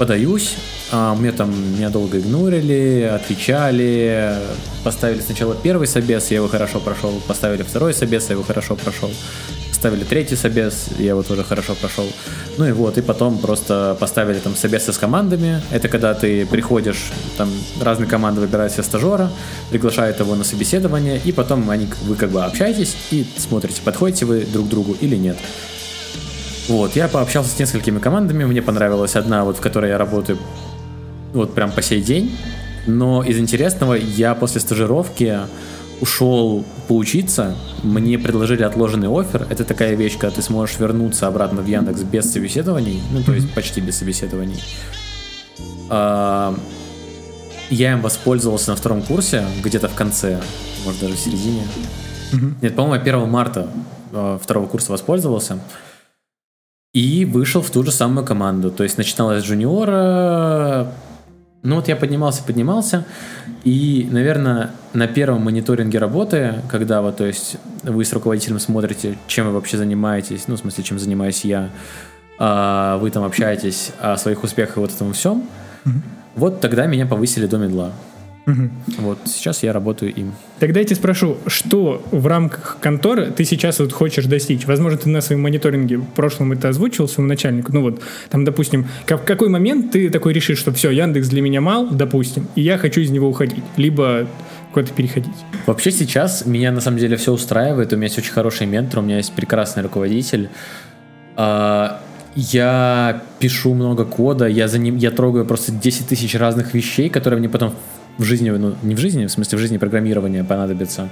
подаюсь, а, мне там меня долго игнорили, отвечали, поставили сначала первый собес, я его хорошо прошел, поставили второй собес, я его хорошо прошел, поставили третий собес, я его тоже хорошо прошел. Ну и вот, и потом просто поставили там собесы с командами. Это когда ты приходишь, там разные команды выбирают себе стажера, приглашают его на собеседование, и потом они, вы как бы общаетесь и смотрите, подходите вы друг другу или нет. Вот, я пообщался с несколькими командами, мне понравилась одна, вот в которой я работаю вот прям по сей день. Но из интересного я после стажировки ушел поучиться, мне предложили отложенный офер. Это такая вещь, когда ты сможешь вернуться обратно в Яндекс без собеседований, ну то есть почти без собеседований. А, я им воспользовался на втором курсе, где-то в конце, может даже в середине. Нет, по-моему, 1 марта а, второго курса воспользовался. И вышел в ту же самую команду. То есть начиналось с джуниора. Ну вот я поднимался, поднимался. И, наверное, на первом мониторинге работы, когда вот, то есть вы с руководителем смотрите, чем вы вообще занимаетесь, ну, в смысле, чем занимаюсь я, а вы там общаетесь о своих успехах и вот этом всем, mm-hmm. вот тогда меня повысили до медла. Угу. Вот сейчас я работаю им. Тогда я тебя спрошу, что в рамках конторы ты сейчас вот хочешь достичь? Возможно, ты на своем мониторинге в прошлом это озвучивал своему начальнику. Ну вот, там, допустим, в какой момент ты такой решишь, что все, Яндекс для меня мал, допустим, и я хочу из него уходить, либо куда-то переходить? Вообще сейчас меня на самом деле все устраивает. У меня есть очень хороший ментор, у меня есть прекрасный руководитель. А, я пишу много кода, я за ним, я трогаю просто 10 тысяч разных вещей, которые мне потом в жизни, ну, не в жизни, в смысле в жизни программирования понадобится,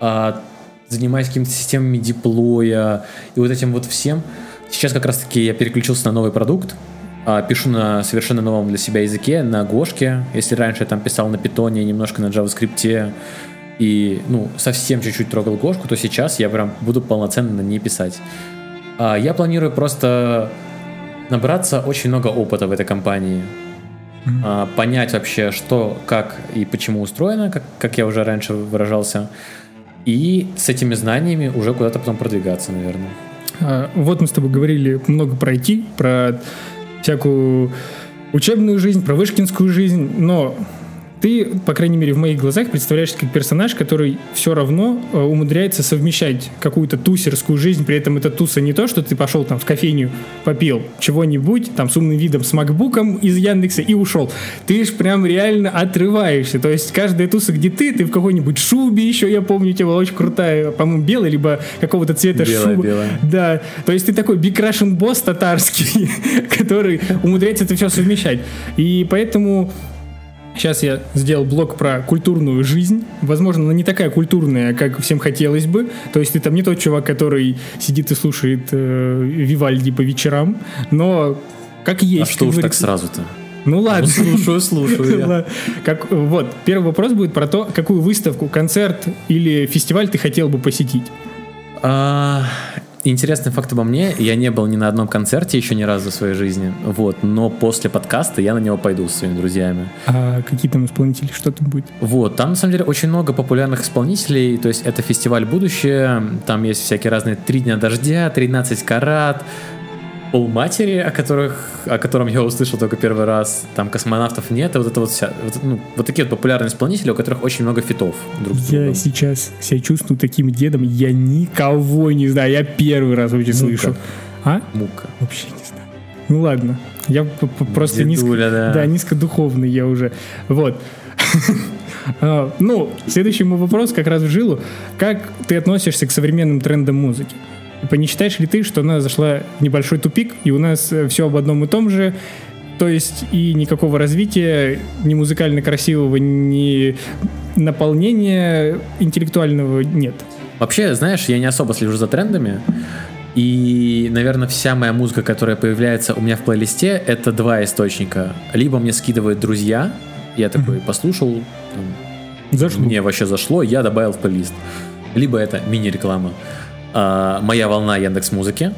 а занимаюсь какими-то системами диплоя и вот этим вот всем. Сейчас как раз-таки я переключился на новый продукт, а, пишу на совершенно новом для себя языке, на Гошке. Если раньше я там писал на питоне, немножко на JavaScript и, ну, совсем чуть-чуть трогал Гошку, то сейчас я прям буду полноценно на ней писать. А, я планирую просто набраться очень много опыта в этой компании mm-hmm. понять вообще, что, как и почему устроено, как, как я уже раньше выражался, и с этими знаниями уже куда-то потом продвигаться, наверное. А, вот мы с тобой говорили много про IT, про всякую учебную жизнь, про вышкинскую жизнь, но ты, по крайней мере, в моих глазах представляешься как персонаж, который все равно э, умудряется совмещать какую-то тусерскую жизнь, при этом это туса не то, что ты пошел там в кофейню, попил чего-нибудь, там с умным видом, с макбуком из Яндекса и ушел. Ты ж прям реально отрываешься, то есть каждая туса, где ты, ты в какой-нибудь шубе еще, я помню, у тебя была очень крутая, по-моему, белая, либо какого-то цвета белая, шуба. Белая. Да, то есть ты такой Russian босс татарский, который умудряется это все совмещать. И поэтому Сейчас я сделал блог про культурную жизнь. Возможно, она не такая культурная, как всем хотелось бы. То есть ты там не тот чувак, который сидит и слушает э, Вивальди по вечерам, но как есть. А что уж так сразу-то? Ну ладно. Ну, слушаю, слушаю. Как, вот, первый вопрос будет про то, какую выставку, концерт или фестиваль ты хотел бы посетить. А, интересный факт обо мне. Я не был ни на одном концерте еще ни разу в своей жизни. Вот. Но после подкаста я на него пойду с своими друзьями. А какие там исполнители? Что там будет? Вот. Там, на самом деле, очень много популярных исполнителей. То есть это фестиваль «Будущее». Там есть всякие разные «Три дня дождя», «13 карат», Пол матери, о, которых, о котором я услышал только первый раз, там космонавтов нет, и вот это вот вся, вот, ну, вот такие вот популярные исполнители, у которых очень много фитов друг с другом. Я сейчас себя чувствую таким дедом, я никого не знаю, я первый раз вообще слышу. А? Мука. Вообще не знаю. Ну ладно, я просто низко, да. да, низкодуховный я уже. Вот. А, ну, следующий мой вопрос как раз в жилу. Как ты относишься к современным трендам музыки? Не считаешь ли ты, что она зашла в небольшой тупик, и у нас э, все об одном и том же, то есть и никакого развития, ни музыкально красивого, ни наполнения интеллектуального нет? Вообще, знаешь, я не особо слежу за трендами. И, наверное, вся моя музыка, которая появляется у меня в плейлисте, это два источника. Либо мне скидывают друзья, я такой послушал, зашло. мне вообще зашло, я добавил в плейлист. Либо это мини-реклама э, моя волна Яндекс Музыки.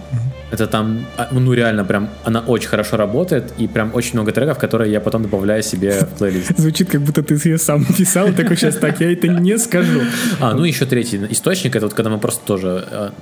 Это там, а, ну реально прям, она очень хорошо работает, и прям очень много треков, которые я потом добавляю себе в плейлист. Звучит, как будто ты ее сам писал, такой сейчас так, я это не скажу. А, ну еще третий источник, это вот когда мы просто тоже а,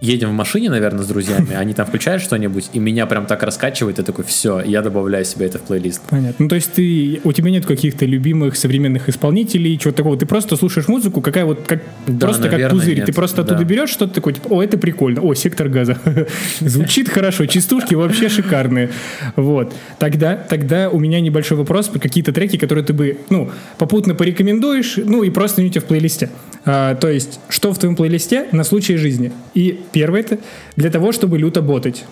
едем в машине, наверное, с друзьями, они там включают что-нибудь, и меня прям так раскачивает, и такой, все, я добавляю себе это в плейлист. Понятно. Ну, то есть ты, у тебя нет каких-то любимых современных исполнителей, чего такого, ты просто слушаешь музыку, какая вот, как, да, просто наверное, как пузырь, нет. ты просто оттуда да. берешь что-то такое, типа, о, это прикольно, о, сектор газа, звучит хорошо, частушки вообще шикарные, вот. Тогда, тогда у меня небольшой вопрос про какие-то треки, которые ты бы, ну, попутно порекомендуешь, ну, и просто не в плейлисте. А, то есть, что в твоем плейлисте на случай жизни? И первое это для того, чтобы люто ботать.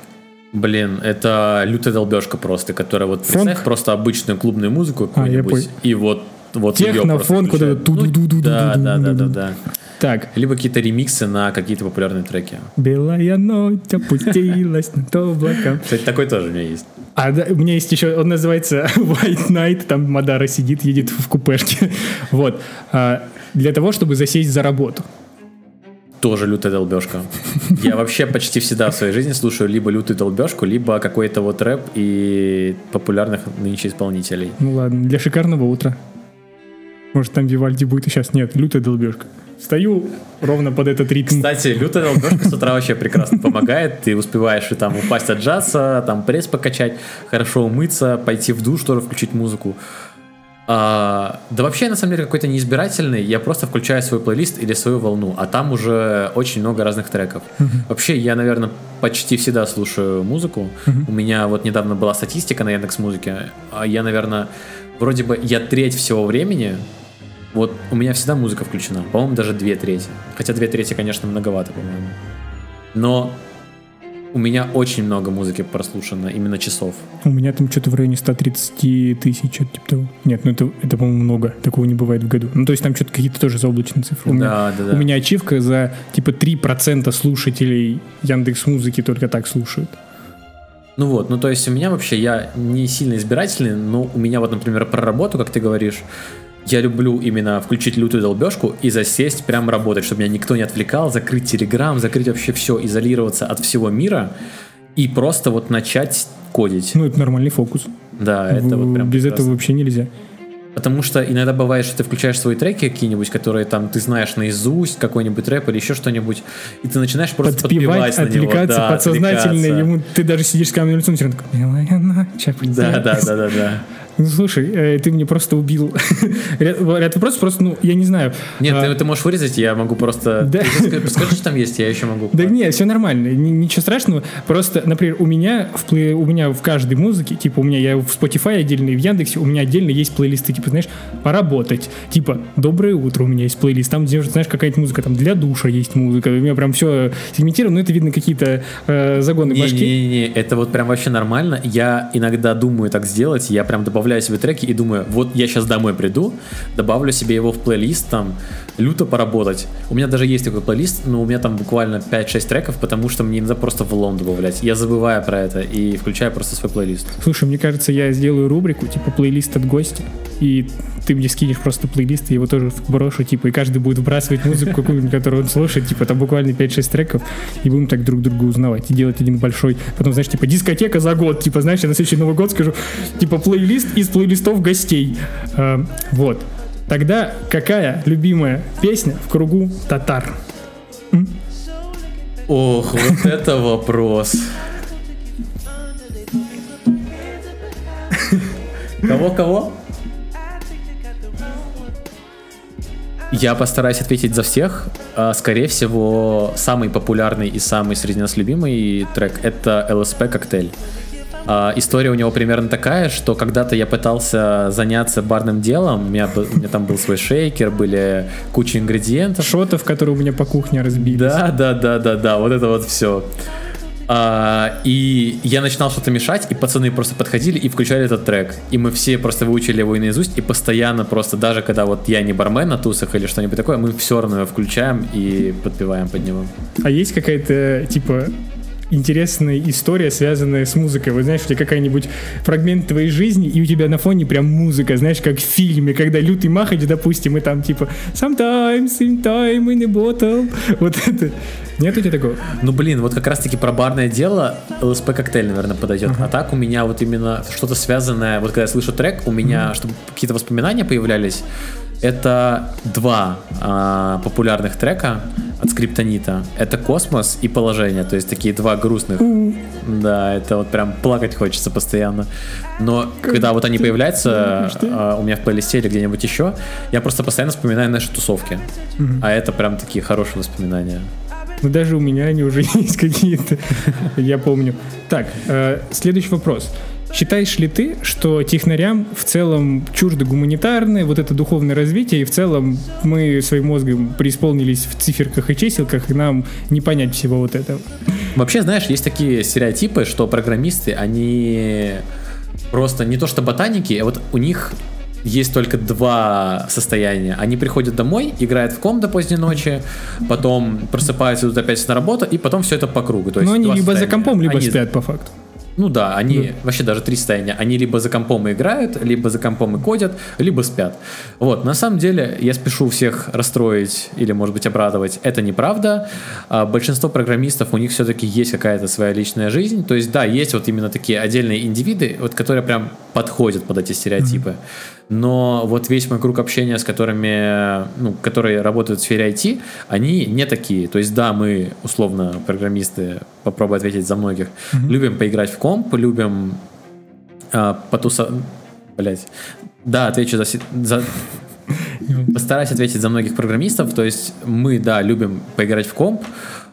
Блин, это лютая долбежка просто, которая вот представь просто обычную клубную музыку какую-нибудь, а, и вот вот Технофон, куда ту ду ду да, да, да, да, да. Так. Либо какие-то ремиксы на какие-то популярные треки. Белая ночь опустилась на то облака. Кстати, такой тоже у меня есть. А да, у меня есть еще, он называется White Night, там Мадара сидит, едет в купешке. Вот. А, для того, чтобы засесть за работу. Тоже лютая долбежка. Я вообще почти всегда в своей жизни слушаю либо лютую долбежку, либо какой-то вот рэп и популярных нынче исполнителей. Ну ладно, для шикарного утра. Может, там Вивальди будет и сейчас. Нет, лютая долбежка. Стою ровно под этот ритм. Кстати, лютая долбежка с утра вообще прекрасно помогает. Ты успеваешь и там упасть от джаза, там пресс покачать, хорошо умыться, пойти в душ, тоже включить музыку. А, да вообще, я на самом деле какой-то неизбирательный. Я просто включаю свой плейлист или свою волну, а там уже очень много разных треков. Uh-huh. Вообще, я, наверное, почти всегда слушаю музыку. Uh-huh. У меня вот недавно была статистика на Яндекс Музыке. А я, наверное, вроде бы я треть всего времени вот у меня всегда музыка включена. По-моему, даже две трети. Хотя две трети, конечно, многовато, по-моему. Но у меня очень много музыки прослушано, именно часов. У меня там что-то в районе 130 тысяч, что-то типа того. Нет, ну это, это по-моему, много. Такого не бывает в году. Ну, то есть там что-то какие-то тоже заоблачные цифры. У да, меня, да, да. У меня ачивка за, типа, 3% слушателей Яндекс Музыки только так слушают. Ну вот, ну то есть у меня вообще, я не сильно избирательный, но у меня вот, например, про работу, как ты говоришь, я люблю именно включить лютую долбежку и засесть, прям работать, чтобы меня никто не отвлекал, закрыть телеграм, закрыть вообще все, изолироваться от всего мира и просто вот начать кодить. Ну, это нормальный фокус. Да, это в, вот прям Без прекрасно. этого вообще нельзя. Потому что иногда бывает, что ты включаешь свои треки какие-нибудь, которые там ты знаешь наизусть, какой-нибудь рэп или еще что-нибудь, и ты начинаешь просто подпевать, подпевать на отвлекаться, него. Да, подсознательно отвлекаться. ему, ты даже сидишь с каменным лицом, такой, да, да, да, да, да. Ну, слушай, э, ты мне просто убил ряд, ряд вопросов, просто, ну, я не знаю. Нет, а, ты, ты можешь вырезать, я могу просто... Да. Скажи, что там есть, я еще могу. Да нет, все нормально, ничего страшного. Просто, например, у меня в, плей, у меня в каждой музыке, типа, у меня я в Spotify отдельно и в Яндексе, у меня отдельно есть плейлисты, типа, знаешь, поработать. Типа, доброе утро у меня есть плейлист, там, где, знаешь, какая-то музыка, там, для душа есть музыка, у меня прям все сегментировано, но это видно какие-то э, загоны не, башки. Не-не-не, это вот прям вообще нормально. Я иногда думаю так сделать, я прям добавляю добавляю себе треки и думаю, вот я сейчас домой приду, добавлю себе его в плейлист, там, люто поработать. У меня даже есть такой плейлист, но у меня там буквально 5-6 треков, потому что мне иногда просто в лом добавлять. Я забываю про это и включаю просто свой плейлист. Слушай, мне кажется, я сделаю рубрику, типа плейлист от гостя. и ты мне скинешь просто плейлист, я его тоже брошу, типа, и каждый будет вбрасывать музыку какую-нибудь, которую он слушает, типа, там буквально 5-6 треков, и будем так друг друга узнавать, и делать один большой, потом, знаешь, типа, дискотека за год, типа, знаешь, я на следующий Новый год скажу, типа, плейлист из плейлистов гостей. А, вот. Тогда какая любимая песня в кругу татар? М? Ох, вот это вопрос. Кого-кого? Я постараюсь ответить за всех. А, Скорее всего, самый популярный и самый среди нас любимый трек это LSP коктейль. А, История у него примерно такая, что когда-то я пытался заняться барным делом, у меня, у меня там был свой шейкер, были куча ингредиентов. Шотов, которые у меня по кухне разбились. Да, да, да, да, да, вот это вот все. И я начинал что-то мешать, и пацаны просто подходили и включали этот трек. И мы все просто выучили его наизусть, и постоянно просто, даже когда вот я не бармен на тусах или что-нибудь такое, мы все равно его включаем и подпеваем под него. А есть какая-то, типа, интересная история, связанная с музыкой. Вот знаешь, у тебя какая-нибудь фрагмент твоей жизни, и у тебя на фоне прям музыка, знаешь, как в фильме, когда лютый махач, допустим, и там типа Sometimes in time in a bottle. Вот это. Нет у тебя такого? Ну блин, вот как раз таки про барное дело ЛСП коктейль, наверное, подойдет. А так у меня вот именно что-то связанное, вот когда я слышу трек, у меня, чтобы какие-то воспоминания появлялись, это два а, популярных трека от Скриптонита. Это «Космос» и «Положение», то есть такие два грустных. Да, это вот прям плакать хочется постоянно. Но когда вот они появляются а, у меня в плейлисте или где-нибудь еще, я просто постоянно вспоминаю наши тусовки. А это прям такие хорошие воспоминания. Ну, даже у меня они уже есть какие-то, я помню. Так, э, следующий вопрос. Считаешь ли ты, что технарям в целом чуждо гуманитарное, вот это духовное развитие, и в целом мы своим мозгом преисполнились в циферках и чиселках, и нам не понять всего вот этого? Вообще, знаешь, есть такие стереотипы, что программисты, они просто не то что ботаники, а вот у них есть только два состояния. Они приходят домой, играют в ком до поздней ночи, потом просыпаются, идут опять на работу, и потом все это по кругу. То есть Но они либо за компом, либо Они- спят по факту. Ну да, они вообще даже три состояния. Они либо за компом играют, либо за компом и кодят, либо спят. Вот, на самом деле, я спешу всех расстроить или, может быть, обрадовать. Это неправда. А, большинство программистов, у них все-таки есть какая-то своя личная жизнь. То есть, да, есть вот именно такие отдельные индивиды, вот, которые прям подходят под эти стереотипы. Но вот весь мой круг общения, с которыми, ну, которые работают в сфере IT, они не такие. То есть, да, мы, условно, программисты, попробую ответить за многих, любим поиграть в комп, любим а, потуса... Блять. Да, отвечу за... за... Постараюсь ответить за многих программистов. То есть мы, да, любим поиграть в комп,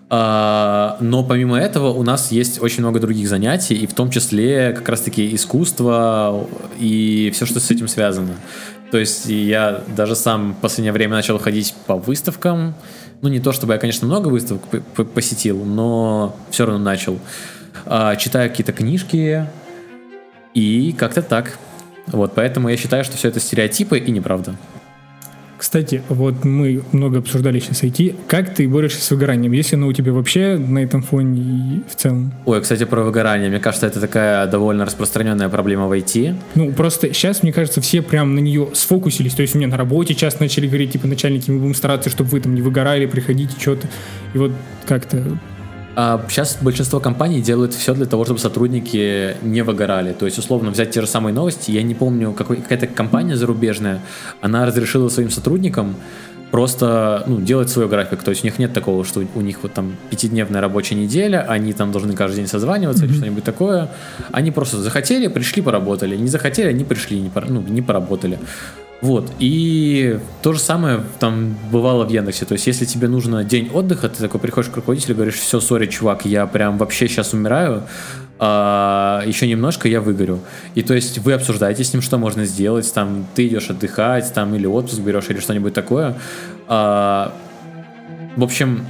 но помимо этого у нас есть очень много других занятий, и в том числе как раз-таки искусство и все, что с этим связано. То есть я даже сам в последнее время начал ходить по выставкам. Ну, не то чтобы я, конечно, много выставок посетил, но все равно начал. А, читаю какие-то книжки, и как-то так. Вот, поэтому я считаю, что все это стереотипы и неправда. Кстати, вот мы много обсуждали сейчас IT. Как ты борешься с выгоранием? Если оно у тебя вообще на этом фоне и в целом? Ой, кстати, про выгорание. Мне кажется, это такая довольно распространенная проблема в IT. Ну, просто сейчас, мне кажется, все прям на нее сфокусились. То есть у меня на работе часто начали говорить, типа, начальники, мы будем стараться, чтобы вы там не выгорали, приходите, что-то. И вот как-то... А сейчас большинство компаний делают все для того, чтобы сотрудники не выгорали. То есть, условно, взять те же самые новости. Я не помню, какой, какая-то компания зарубежная, она разрешила своим сотрудникам просто ну, делать свой график. То есть у них нет такого, что у них вот там пятидневная рабочая неделя, они там должны каждый день созваниваться или что-нибудь такое. Они просто захотели, пришли, поработали. Не захотели, они пришли, не, пор- ну, не поработали. Вот, и то же самое там бывало в Яндексе, то есть если тебе нужно день отдыха, ты такой приходишь к руководителю и говоришь, все, сори, чувак, я прям вообще сейчас умираю, а, еще немножко я выгорю. И то есть вы обсуждаете с ним, что можно сделать, там ты идешь отдыхать, там или отпуск берешь, или что-нибудь такое. А, в общем,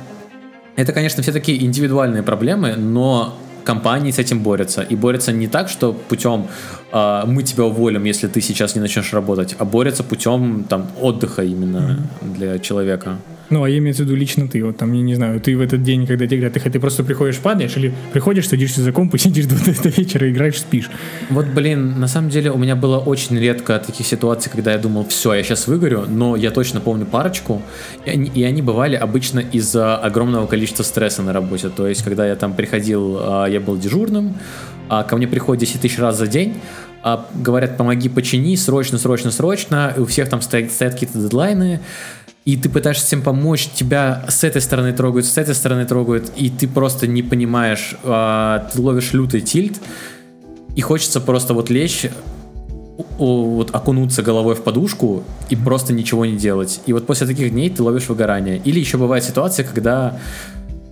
это, конечно, все такие индивидуальные проблемы, но компании с этим борются. И борются не так, что путем э, мы тебя уволим, если ты сейчас не начнешь работать, а борются путем там, отдыха именно для человека. Ну, а я имею в виду лично ты. Вот там, я не знаю, ты в этот день, когда тебе говорят, ты, ты просто приходишь, падаешь, или приходишь, садишься за комп и сидишь до, до вечера, играешь, спишь. Вот, блин, на самом деле у меня было очень редко таких ситуаций, когда я думал, все, я сейчас выгорю, но я точно помню парочку, и они, и они бывали обычно из-за огромного количества стресса на работе. То есть, когда я там приходил, а, я был дежурным, а ко мне приходит 10 тысяч раз за день, а говорят, помоги, почини, срочно, срочно, срочно, и у всех там стоят, стоят какие-то дедлайны, и ты пытаешься всем помочь, тебя с этой стороны трогают, с этой стороны трогают, и ты просто не понимаешь, а, ты ловишь лютый тильт, и хочется просто вот лечь, вот окунуться головой в подушку и просто ничего не делать. И вот после таких дней ты ловишь выгорание. Или еще бывает ситуация, когда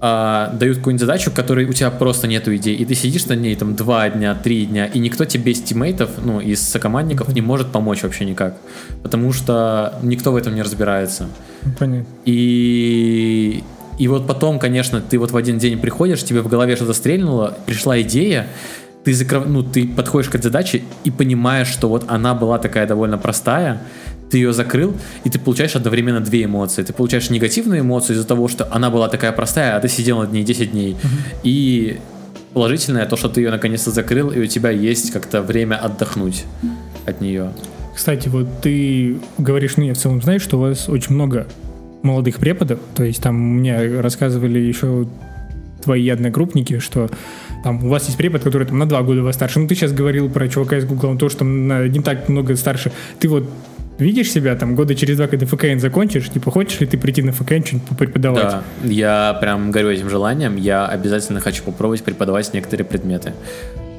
а, дают какую-нибудь задачу, которой у тебя просто нету идей, и ты сидишь на ней там два дня, три дня, и никто тебе из тиммейтов, ну, из сокомандников не может помочь вообще никак, потому что никто в этом не разбирается. Понятно. И и вот потом, конечно, ты вот в один день приходишь, тебе в голове что-то стрельнуло, пришла идея, ты, закров... ну, ты подходишь к этой задаче и понимаешь, что вот она была такая довольно простая, ты ее закрыл, и ты получаешь одновременно две эмоции. Ты получаешь негативную эмоцию из-за того, что она была такая простая, а ты сидел над ней 10 дней. Uh-huh. И положительное то, что ты ее наконец-то закрыл, и у тебя есть как-то время отдохнуть от нее. Кстати, вот ты говоришь мне в целом, знаешь, что у вас очень много молодых преподов, то есть там мне рассказывали еще твои одногруппники, что там у вас есть препод, который там на два года вас старше. Ну, ты сейчас говорил про чувака из Гугла, он тоже там на, не так много старше. Ты вот видишь себя там года через два, когда ФКН закончишь, типа хочешь ли ты прийти на ФКН что-нибудь преподавать? Да, я прям горю этим желанием, я обязательно хочу попробовать преподавать некоторые предметы.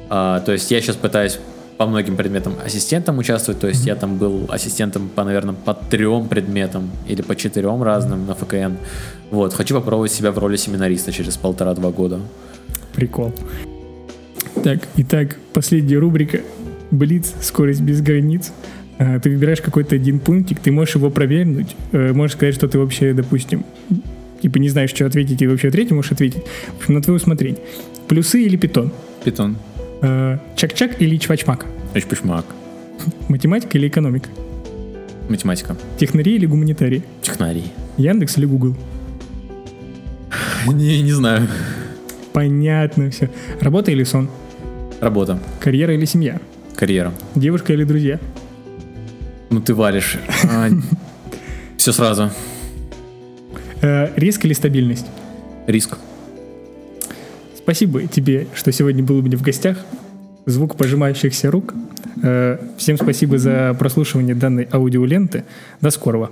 А, то есть я сейчас пытаюсь по многим предметам ассистентом участвовать, то есть mm-hmm. я там был ассистентом по, наверное, по трем предметам или по четырем разным на ФКН. Вот, хочу попробовать себя в роли семинариста через полтора-два года. Прикол. Так, итак, последняя рубрика. Блиц, скорость без границ. А, ты выбираешь какой-то один пунктик, ты можешь его провернуть, э, можешь сказать, что ты вообще, допустим, типа не знаешь, что ответить, и вообще ответить можешь ответить. В общем, на твое усмотрение. Плюсы или питон? Питон. Э, чак-чак или чвачмак? Чвачмак. Математика или экономика? Математика. Технарии или гуманитарии? Технарии. Яндекс или Google? Не, не знаю. Понятно все. Работа или сон? Работа. Карьера или семья? Карьера. Девушка или друзья? Ну ты валишь. А, все сразу. Э, риск или стабильность? Риск. Спасибо тебе, что сегодня был у меня в гостях. Звук пожимающихся рук. Э, всем спасибо за прослушивание данной аудиоленты. До скорого.